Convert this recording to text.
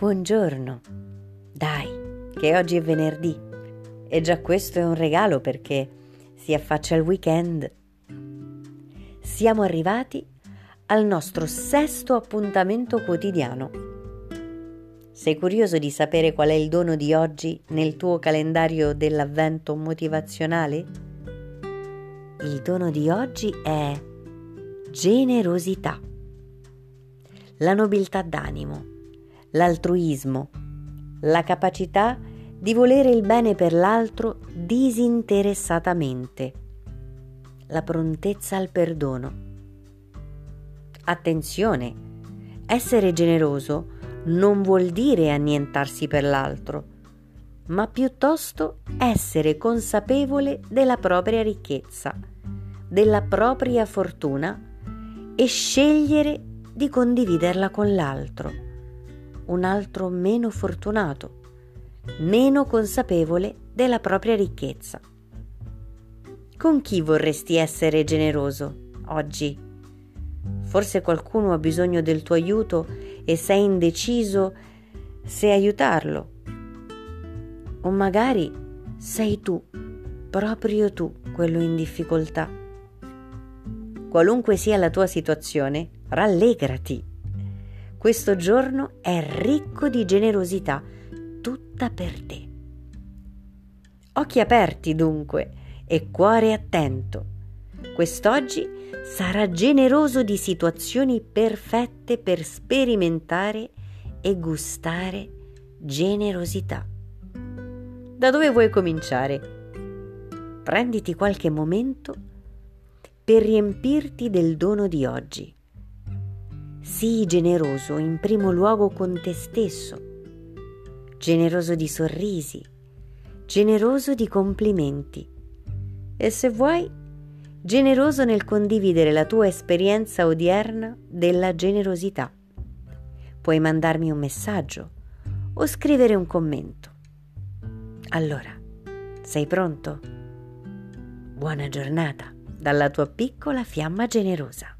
Buongiorno. Dai, che oggi è venerdì e già questo è un regalo perché si affaccia il weekend. Siamo arrivati al nostro sesto appuntamento quotidiano. Sei curioso di sapere qual è il dono di oggi nel tuo calendario dell'avvento motivazionale? Il dono di oggi è generosità, la nobiltà d'animo, l'altruismo, la capacità di volere il bene per l'altro disinteressatamente, la prontezza al perdono. Attenzione, essere generoso non vuol dire annientarsi per l'altro, ma piuttosto essere consapevole della propria ricchezza, della propria fortuna e scegliere di condividerla con l'altro, un altro meno fortunato, meno consapevole della propria ricchezza. Con chi vorresti essere generoso oggi? Forse qualcuno ha bisogno del tuo aiuto e sei indeciso se aiutarlo. O magari sei tu, proprio tu, quello in difficoltà. Qualunque sia la tua situazione, rallegrati. Questo giorno è ricco di generosità, tutta per te. Occhi aperti dunque e cuore attento. Quest'oggi sarà generoso di situazioni perfette per sperimentare e gustare generosità. Da dove vuoi cominciare? Prenditi qualche momento per riempirti del dono di oggi. Sii generoso in primo luogo con te stesso, generoso di sorrisi, generoso di complimenti e se vuoi generoso nel condividere la tua esperienza odierna della generosità. Puoi mandarmi un messaggio o scrivere un commento. Allora, sei pronto? Buona giornata dalla tua piccola fiamma generosa.